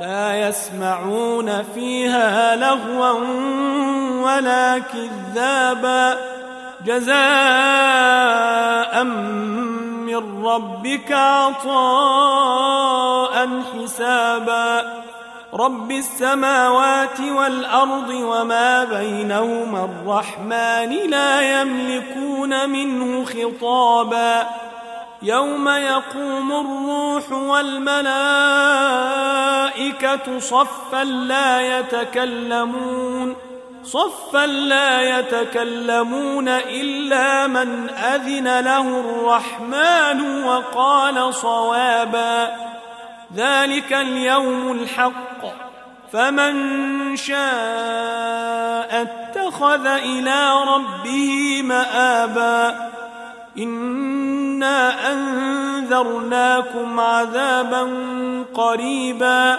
لا يسمعون فيها لغوا ولا كذابا. جزاء من ربك عطاء حسابا. رب السماوات والأرض وما بينهما الرحمن لا يملكون منه خطابا. يوم يقوم الروح والملائكة صفا لا يتكلمون صفا لا يتكلمون إلا من أذن له الرحمن وقال صوابا. ذلك اليوم الحق. فمن شاء اتخذ إلى ربه مآبا. إنا أنذرناكم عذابا قريبا.